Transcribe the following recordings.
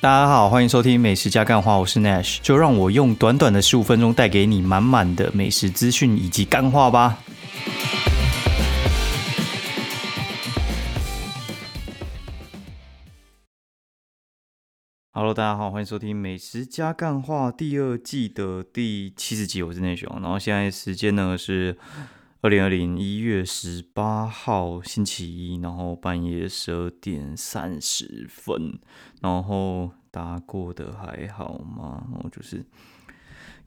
大家好，欢迎收听美食加干话，我是 Nash，就让我用短短的十五分钟带给你满满的美食资讯以及干话吧。Hello，大家好，欢迎收听美食加干话第二季的第七十集，我是 Nash，然后现在时间呢是。二零二零一月十八号星期一，然后半夜十二点三十分，然后大家过得还好吗？我就是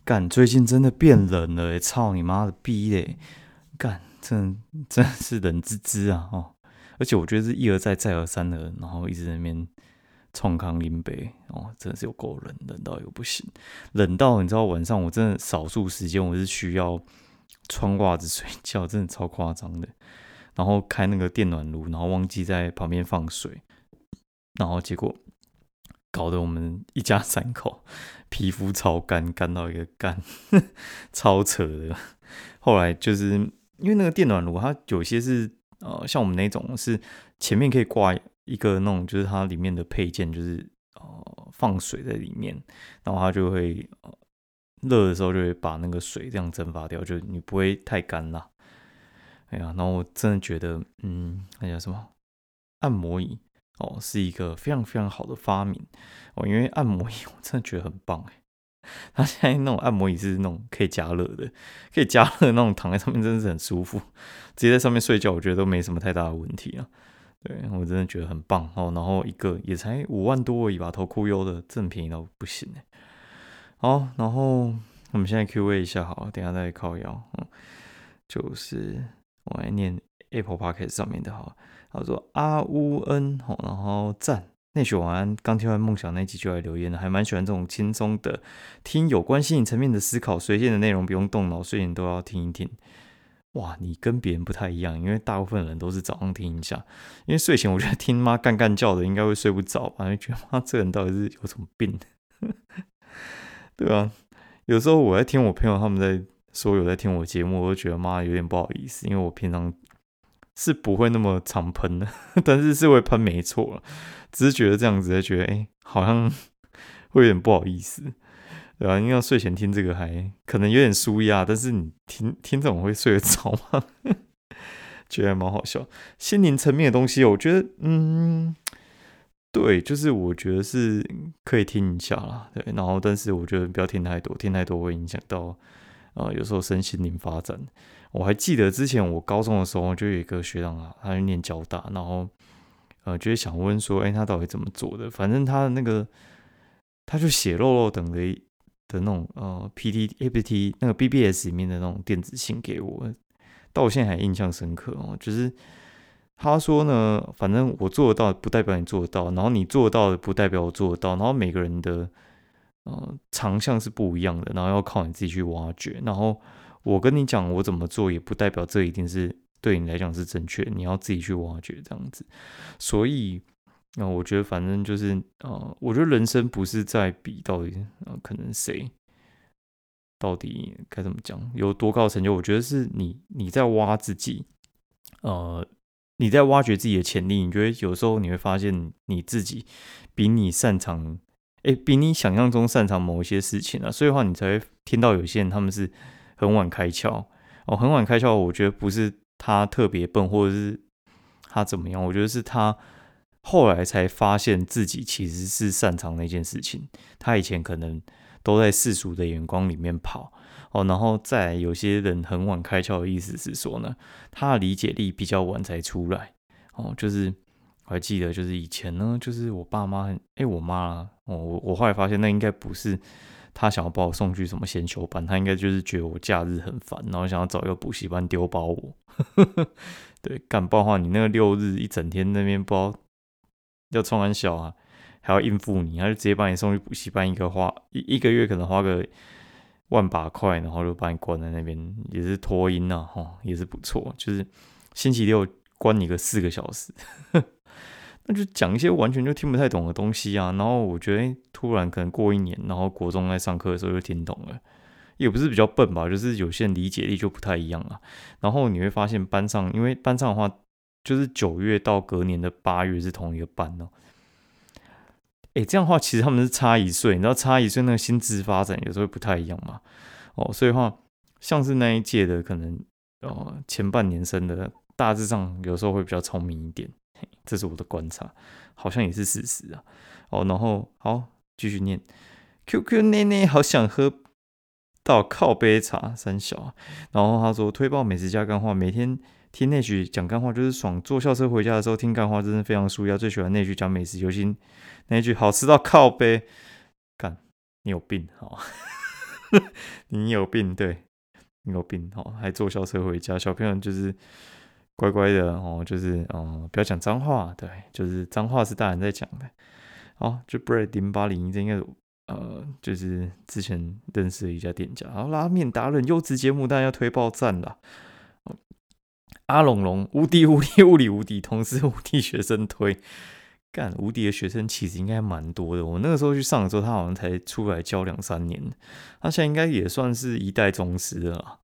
干，最近真的变冷了，操你妈的逼嘞！干，真真是冷滋滋啊！哦，而且我觉得是一而再再而三的，然后一直在那边冲康林北哦，真的是有够冷，冷到又不行，冷到你知道晚上我真的少数时间我是需要。穿袜子睡觉 真的超夸张的，然后开那个电暖炉，然后忘记在旁边放水，然后结果搞得我们一家三口 皮肤超干，干到一个干，超扯的。后来就是因为那个电暖炉，它有些是呃，像我们那种是前面可以挂一个那种，就是它里面的配件就是呃放水在里面，然后它就会。热的时候就会把那个水这样蒸发掉，就你不会太干啦。哎呀，然后我真的觉得，嗯，那叫什么按摩椅哦，是一个非常非常好的发明哦。因为按摩椅 我真的觉得很棒哎。它现在那种按摩椅是那种可以加热的，可以加热那种躺在上面真的是很舒服，直接在上面睡觉，我觉得都没什么太大的问题啊。对我真的觉得很棒哦。然后一个也才五万多而已吧，头酷优的，真便宜到不行哎。好，然后我们现在 Q A 一下，好，等下再靠腰。嗯，就是我来念 Apple Podcast 上面的，好，他说阿乌恩，好，然后赞，内雪晚安，刚听完梦想那集就来留言了，还蛮喜欢这种轻松的听有关心理层面的思考，随便的内容不用动脑，睡前都要听一听。哇，你跟别人不太一样，因为大部分人都是早上听一下，因为睡前我觉得听妈干干叫的应该会睡不着吧，就觉得妈这人到底是有什么病？对啊，有时候我在听我朋友他们在说有在听我节目，我就觉得妈有点不好意思，因为我平常是不会那么常喷的，但是是会喷没错了，只是觉得这样子，觉得哎，好像会有点不好意思，对吧？因为睡前听这个还可能有点舒压，但是你听听这种会睡得着吗？觉得蛮好笑，心灵层面的东西，我觉得嗯。对，就是我觉得是可以听一下啦，对，然后但是我觉得不要听太多，听太多会影响到，呃，有时候身心灵发展。我还记得之前我高中的时候，就有一个学长啊，他就念交大，然后呃，就是想问说，哎，他到底怎么做的？反正他的那个，他就写肉肉等的的那种呃，P T A P T 那个 B B S 里面的那种电子信给我，到现在还印象深刻哦，就是。他说呢，反正我做得到，不代表你做得到；然后你做得到，不代表我做得到。然后每个人的呃长项是不一样的，然后要靠你自己去挖掘。然后我跟你讲我怎么做，也不代表这一定是对你来讲是正确，你要自己去挖掘这样子。所以，那我觉得反正就是呃，我觉得人生不是在比到底呃可能谁到底该怎么讲有多高成就，我觉得是你你在挖自己，呃。你在挖掘自己的潜力，你觉得有时候你会发现你自己比你擅长，哎，比你想象中擅长某一些事情啊，所以的话你才会听到有些人他们是很晚开窍哦，很晚开窍，我觉得不是他特别笨，或者是他怎么样，我觉得是他后来才发现自己其实是擅长那件事情，他以前可能都在世俗的眼光里面跑。哦，然后再有些人很晚开窍的意思是说呢，他的理解力比较晚才出来。哦，就是我还记得，就是以前呢，就是我爸妈，哎，我妈，哦，我我后来发现那应该不是他想要把我送去什么先修班，他应该就是觉得我假日很烦，然后想要找一个补习班丢包我。对，干爆话，你那个六日一整天那边包要冲完小啊，还要应付你，他就直接把你送去补习班，一个花一一个月可能花个。万把块，然后就把你关在那边，也是拖音呐，哈，也是不错。就是星期六关你个四个小时，那就讲一些完全就听不太懂的东西啊。然后我觉得，突然可能过一年，然后国中在上课的时候就听懂了，也不是比较笨吧，就是有些人理解力就不太一样啊。然后你会发现班上，因为班上的话，就是九月到隔年的八月是同一个班哦。哎，这样的话其实他们是差一岁，你知道差一岁那个心智发展有时候不太一样嘛。哦，所以话像是那一届的可能哦前半年生的，大致上有时候会比较聪明一点，这是我的观察，好像也是事实啊。哦，然后好继续念，QQ 奶奶好想喝到靠杯茶三小，然后他说推爆美食加干话，每天。听那句讲干话就是爽，坐校车回家的时候听干话真的非常舒压。最喜欢那句讲美食，尤其那句好吃到靠背。干，你有病哦！你有病，对，你有病哦！还坐校车回家，小朋友就是乖乖的哦，就是哦，不要讲脏话，对，就是脏话是大人在讲的。好，就 bread 零八零一，这应该呃，就是之前认识的一家店家。然后拉面达人优质节目，当然要推爆赞了。阿龙龙无敌无敌物理无敌，同时无敌学生推干无敌的学生其实应该蛮多的。我那个时候去上的时候，他好像才出来教两三年，他现在应该也算是一代宗师了。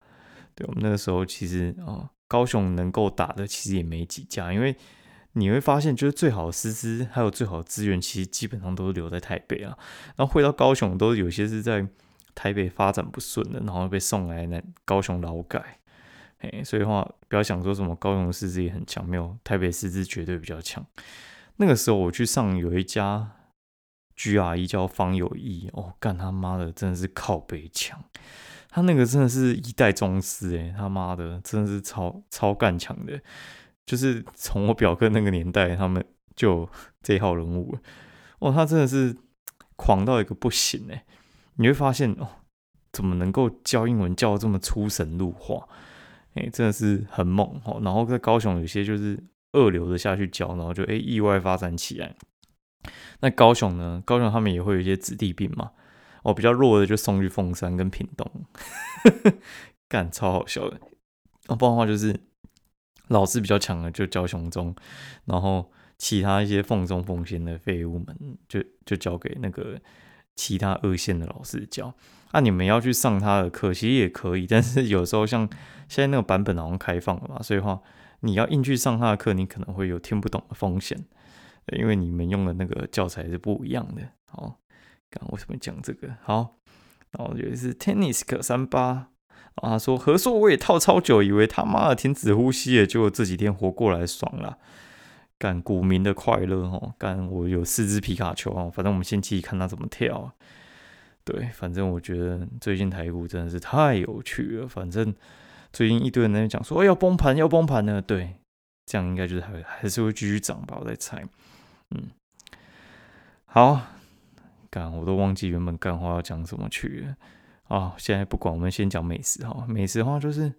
对我们那个时候其实啊，高雄能够打的其实也没几家，因为你会发现就是最好的师资还有最好的资源，其实基本上都是留在台北啊。然后回到高雄，都有些是在台北发展不顺的，然后被送来那高雄劳改。哎，所以话不要想说什么高雄师资也很强，没有台北师资绝对比较强。那个时候我去上有一家 GRE 叫方有义，哦，干他妈的真的是靠北强，他那个真的是一代宗师，哎，他妈的真的是超超干强的，就是从我表哥那个年代，他们就这号人物，哦，他真的是狂到一个不行，哎，你会发现哦，怎么能够教英文教这么出神入化？哎，真的是很猛哦！然后在高雄有些就是二流的下去教，然后就哎意外发展起来。那高雄呢？高雄他们也会有一些子弟兵嘛。哦，比较弱的就送去凤山跟屏东，干超好笑的。那不然的话就是老师比较强的就教雄中，然后其他一些凤中凤仙的废物们就就交给那个其他二线的老师教。那你们要去上他的课，其实也可以，但是有时候像现在那个版本好像开放了嘛，所以话你要硬去上他的课，你可能会有听不懂的风险，因为你们用的那个教材是不一样的。好，刚为什么讲这个？好，然后有一次 Tennis 可三八啊，说何硕我也套超久，以为他妈的停止呼吸了，结果这几天活过来爽了，干股民的快乐哦，干我有四只皮卡丘哦，反正我们先去看他怎么跳。对，反正我觉得最近台股真的是太有趣了。反正最近一堆人在讲说要崩盘，要崩盘了。对，这样应该就是还还是会继续涨吧，我在猜。嗯，好，干我都忘记原本干话要讲什么去了。啊，现在不管，我们先讲美食哈。美食的话就是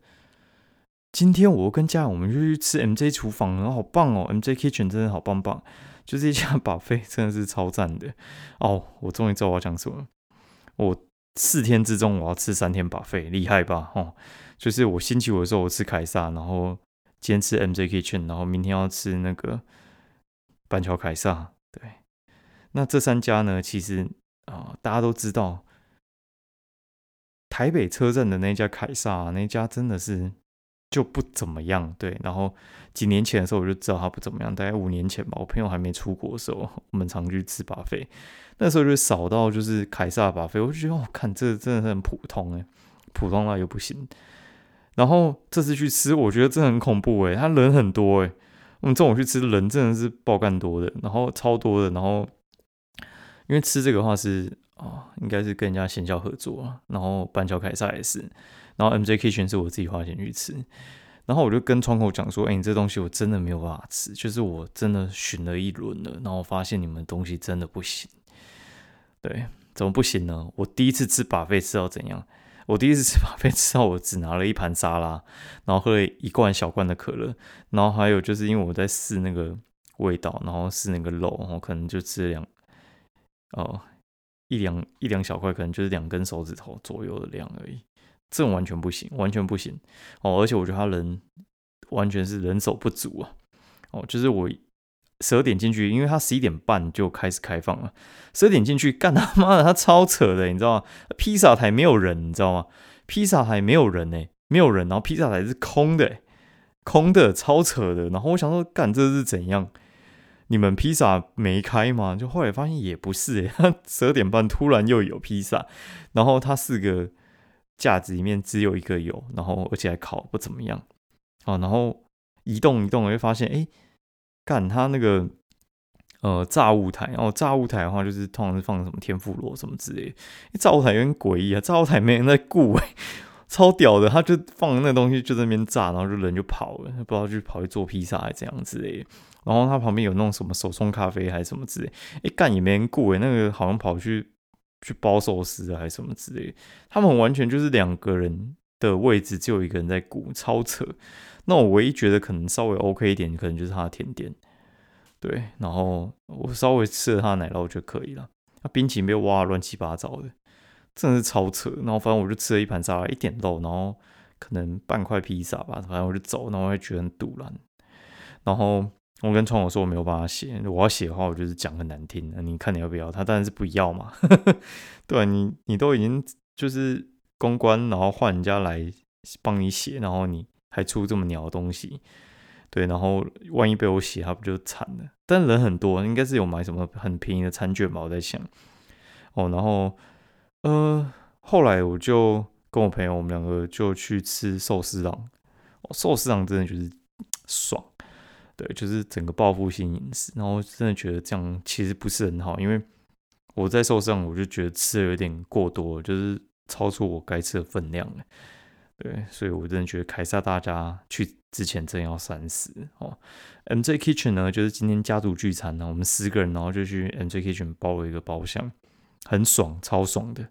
今天我跟家人我们就去吃 MJ 厨房，然后好棒哦，MJ Kitchen 真的好棒棒，就这家 把费真的是超赞的。哦，我终于知道我要讲什么。我四天之中，我要吃三天把费，厉害吧？哦，就是我星期五的时候我吃凯撒，然后今天吃 MJ Kitchen，然后明天要吃那个板桥凯撒。对，那这三家呢，其实啊，大家都知道，台北车站的那家凯撒，那家真的是。就不怎么样，对。然后几年前的时候我就知道他不怎么样，大概五年前吧，我朋友还没出国的时候，我们常去吃巴菲，那时候就少到就是凯撒巴菲，我就觉得哦，看这真的是很普通哎，普通到又不行。然后这次去吃，我觉得真的很恐怖哎，他人很多哎，我们中午去吃人真的是爆干多的，然后超多的，然后因为吃这个话是啊，应该是跟人家线下合作，然后板桥凯撒也是。然后 M J K 全是我自己花钱去吃，然后我就跟窗口讲说：“哎，你这东西我真的没有办法吃，就是我真的寻了一轮了，然后发现你们东西真的不行。对，怎么不行呢？我第一次吃把费吃到怎样？我第一次吃把费吃到我只拿了一盘沙拉，然后喝了一罐小罐的可乐，然后还有就是因为我在试那个味道，然后试那个肉，然后可能就吃了两哦一两一两小块，可能就是两根手指头左右的量而已。”这完全不行，完全不行哦！而且我觉得他人完全是人手不足啊！哦，就是我十二点进去，因为他十一点半就开始开放了。十二点进去，干他妈的，他超扯的，你知道吗？披萨台没有人，你知道吗？披萨台没有人呢，没有人，然后披萨台是空的，空的，超扯的。然后我想说，干这是怎样？你们披萨没开吗？就后来发现也不是，诶，他十二点半突然又有披萨，然后他四个架子里面只有一个油，然后而且还烤不怎么样，啊，然后移动移动，会发现，哎，干他那个呃炸物台，然后炸物台的话，就是通常是放什么天妇罗什么之类，炸物台有点诡异啊，炸物台没人在顾，哎，超屌的，他就放那东西就在那边炸，然后就人就跑了，不知道就跑去做披萨还是怎样之类。然后他旁边有那种什么手冲咖啡还是什么之类，哎干也没人顾哎，那个好像跑去去包寿司还是什么之类，他们完全就是两个人的位置只有一个人在鼓，超扯。那我唯一觉得可能稍微 OK 一点，可能就是他的甜点，对。然后我稍微吃了他的奶酪就可以了，那冰淇淋被挖乱七八糟的，真的是超扯。然后反正我就吃了一盘沙拉，一点肉，然后可能半块披萨吧，反正我就走，然后我觉得很堵了，然后。我跟创口说我没有办法写，我要写的话，我就是讲很难听的。你看你要不要？他当然是不要嘛。对你，你都已经就是公关，然后换人家来帮你写，然后你还出这么鸟的东西，对，然后万一被我写，他不就惨了？但人很多，应该是有买什么很便宜的餐券吧？我在想。哦，然后呃，后来我就跟我朋友，我们两个就去吃寿司郎。哦，寿司郎真的就是 爽。对，就是整个报复性饮食，然后真的觉得这样其实不是很好，因为我在受伤，我就觉得吃的有点过多，就是超出我该吃的分量了。对，所以我真的觉得凯撒大家去之前真要三思哦。MJ Kitchen 呢，就是今天家族聚餐呢，我们四个人，然后就去 MJ Kitchen 包了一个包厢，很爽，超爽的。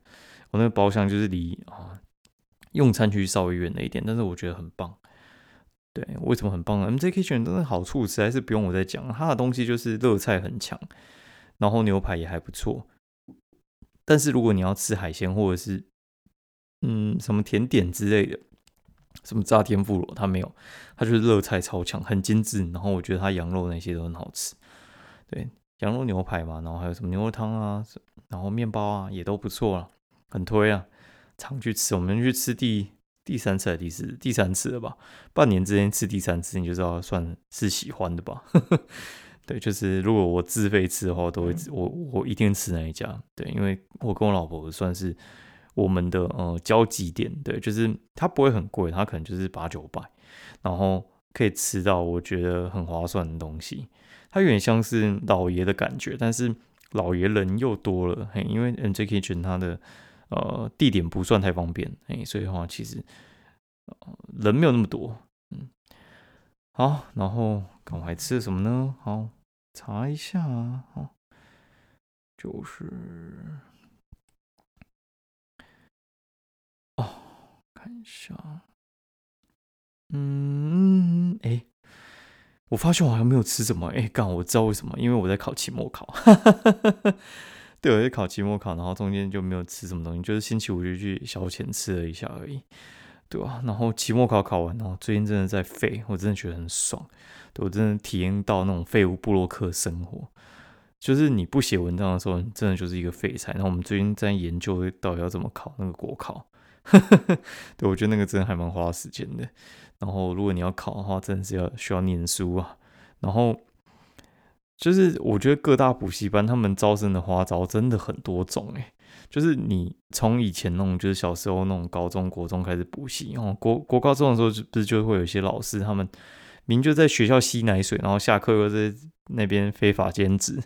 我那个包厢就是离啊用餐区稍微远了一点，但是我觉得很棒。对，为什么很棒？MJ Kitchen 真的好处实在是不用我再讲，它的东西就是热菜很强，然后牛排也还不错。但是如果你要吃海鲜或者是嗯什么甜点之类的，什么炸天妇罗，它没有，它就是热菜超强，很精致。然后我觉得它羊肉那些都很好吃。对，羊肉牛排嘛，然后还有什么牛肉汤啊，然后面包啊也都不错啊，很推啊，常去吃。我们去吃第。第三次还是第四第三次了吧？半年之间吃第三次，你就知道算是喜欢的吧？对，就是如果我自费吃的话，都会我我一定吃那一家。对，因为我跟我老婆算是我们的呃交集点。对，就是它不会很贵，它可能就是八九百，然后可以吃到我觉得很划算的东西。它有点像是老爷的感觉，但是老爷人又多了，嘿，因为 N J K 卷它的。呃，地点不算太方便，哎，所以的话，其实人没有那么多，嗯，好，然后刚我还吃了什么呢？好，查一下啊，好，就是哦，看一下，嗯，哎，我发现我好像没有吃什么，哎，刚我知道为什么，因为我在考期末考。哈哈哈哈对，我在考期末考，然后中间就没有吃什么东西，就是星期五就去消遣吃了一下而已，对吧？然后期末考考完，然后最近真的在废，我真的觉得很爽，对我真的体验到那种废物布洛克生活，就是你不写文章的时候，真的就是一个废材。然后我们最近在研究到底要怎么考那个国考，对我觉得那个真的还蛮花时间的。然后如果你要考的话，真的是要需要念书啊，然后。就是我觉得各大补习班他们招生的花招真的很多种诶，就是你从以前那种就是小时候那种高中国中开始补习，然后国国高中的时候就不是就会有一些老师他们明就在学校吸奶水，然后下课又在那边非法兼职，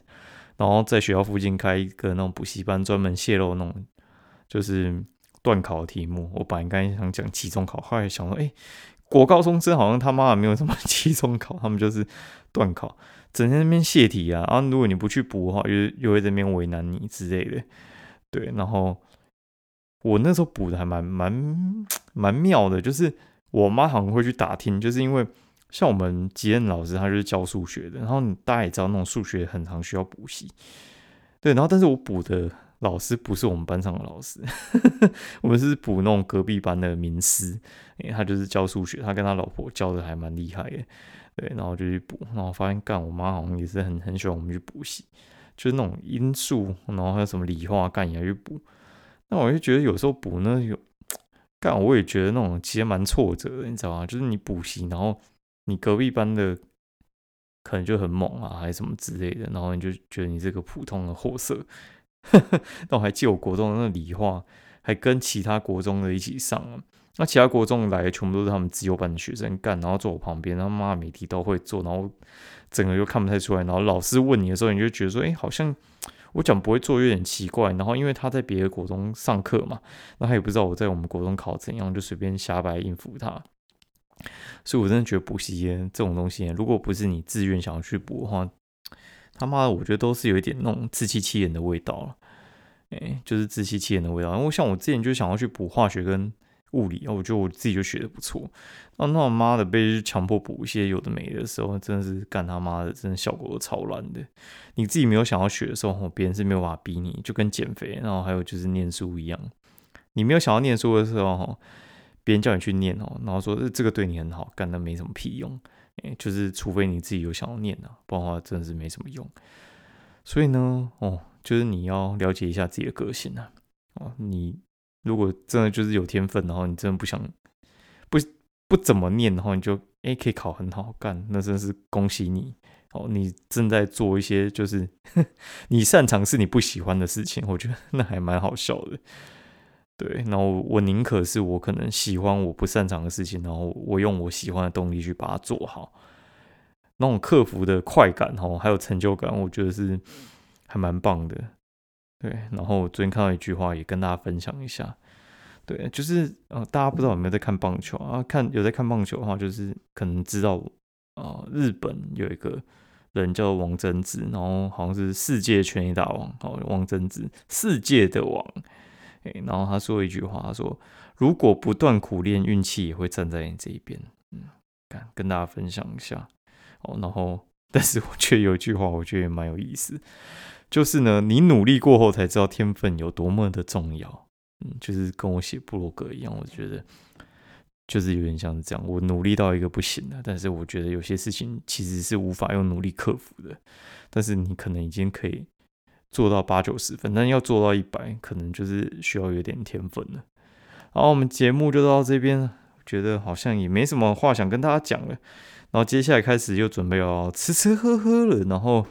然后在学校附近开一个那种补习班，专门泄露那种就是断考的题目。我本来刚想讲期中考，后来想说，哎，国高中生好像他妈没有什么 期中考，他们就是断考。整天那边泄题啊，然后如果你不去补的话，又又会在那边为难你之类的，对。然后我那时候补的还蛮蛮蛮妙的，就是我妈好像会去打听，就是因为像我们吉恩老师，他就是教数学的，然后大家也知道那种数学很常需要补习，对。然后但是我补的老师不是我们班上的老师，我们是补那种隔壁班的名师，哎，他就是教数学，他跟他老婆教的还蛮厉害的。对，然后就去补，然后发现干，我妈好像也是很很喜欢我们去补习，就是那种音素，然后还有什么理化干也要去补。那我就觉得有时候补呢，有干，我也觉得那种其实蛮挫折的，你知道吗？就是你补习，然后你隔壁班的可能就很猛啊，还是什么之类的，然后你就觉得你这个普通的货色。那我还记我国中的那理化，还跟其他国中的一起上啊。那其他国中来全部都是他们自由班的学生干，然后坐我旁边，然后妈每题都会做，然后整个又看不太出来。然后老师问你的时候，你就觉得说，哎，好像我讲不会做有点奇怪。然后因为他在别的国中上课嘛，那他也不知道我在我们国中考怎样，就随便瞎白应付他。所以我真的觉得补习这种东西，如果不是你自愿想要去补的话，他妈的，我觉得都是有一点那种自欺欺人的味道了。哎，就是自欺欺人的味道。因为像我之前就想要去补化学跟物理啊，我觉得我自己就学的不错。那那妈的被强迫补一些有的没的时候，真的是干他妈的，真的效果都超烂的。你自己没有想要学的时候，别人是没有办法逼你，就跟减肥，然后还有就是念书一样。你没有想要念书的时候，别人叫你去念哦，然后说这个对你很好，干的没什么屁用。哎，就是除非你自己有想要念啊，不然的话真的是没什么用。所以呢，哦，就是你要了解一下自己的个性啊。哦，你如果真的就是有天分，然后你真的不想不不怎么念，然后你就哎可以考很好干，那真是恭喜你哦。你正在做一些就是 你擅长是你不喜欢的事情，我觉得那还蛮好笑的。对，然后我宁可是我可能喜欢我不擅长的事情，然后我用我喜欢的动力去把它做好，那种克服的快感哦，还有成就感，我觉得是还蛮棒的。对，然后我最近看到一句话，也跟大家分享一下。对，就是呃，大家不知道有没有在看棒球啊？看有在看棒球的话，就是可能知道啊，日本有一个人叫王贞治，然后好像是世界拳击大王，哦，王贞治，世界的王。哎，然后他说一句话，他说：“如果不断苦练，运气也会站在你这一边。”嗯，跟大家分享一下哦。然后，但是我觉得有一句话，我觉得也蛮有意思，就是呢，你努力过后才知道天分有多么的重要。嗯，就是跟我写布洛格一样，我觉得就是有点像这样。我努力到一个不行了，但是我觉得有些事情其实是无法用努力克服的。但是你可能已经可以。做到八九十分，但要做到一百，可能就是需要有点天分了。好，我们节目就到这边，觉得好像也没什么话想跟大家讲了。然后接下来开始又准备要吃吃喝喝了，然后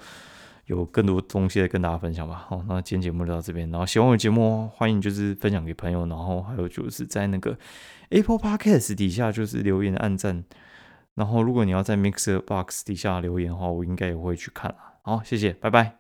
有更多东西来跟大家分享吧。好，那今天节目就到这边。然后喜欢我的节目，欢迎就是分享给朋友，然后还有就是在那个 Apple Podcast 底下就是留言按赞。然后如果你要在 Mixer Box 底下留言的话，我应该也会去看好，谢谢，拜拜。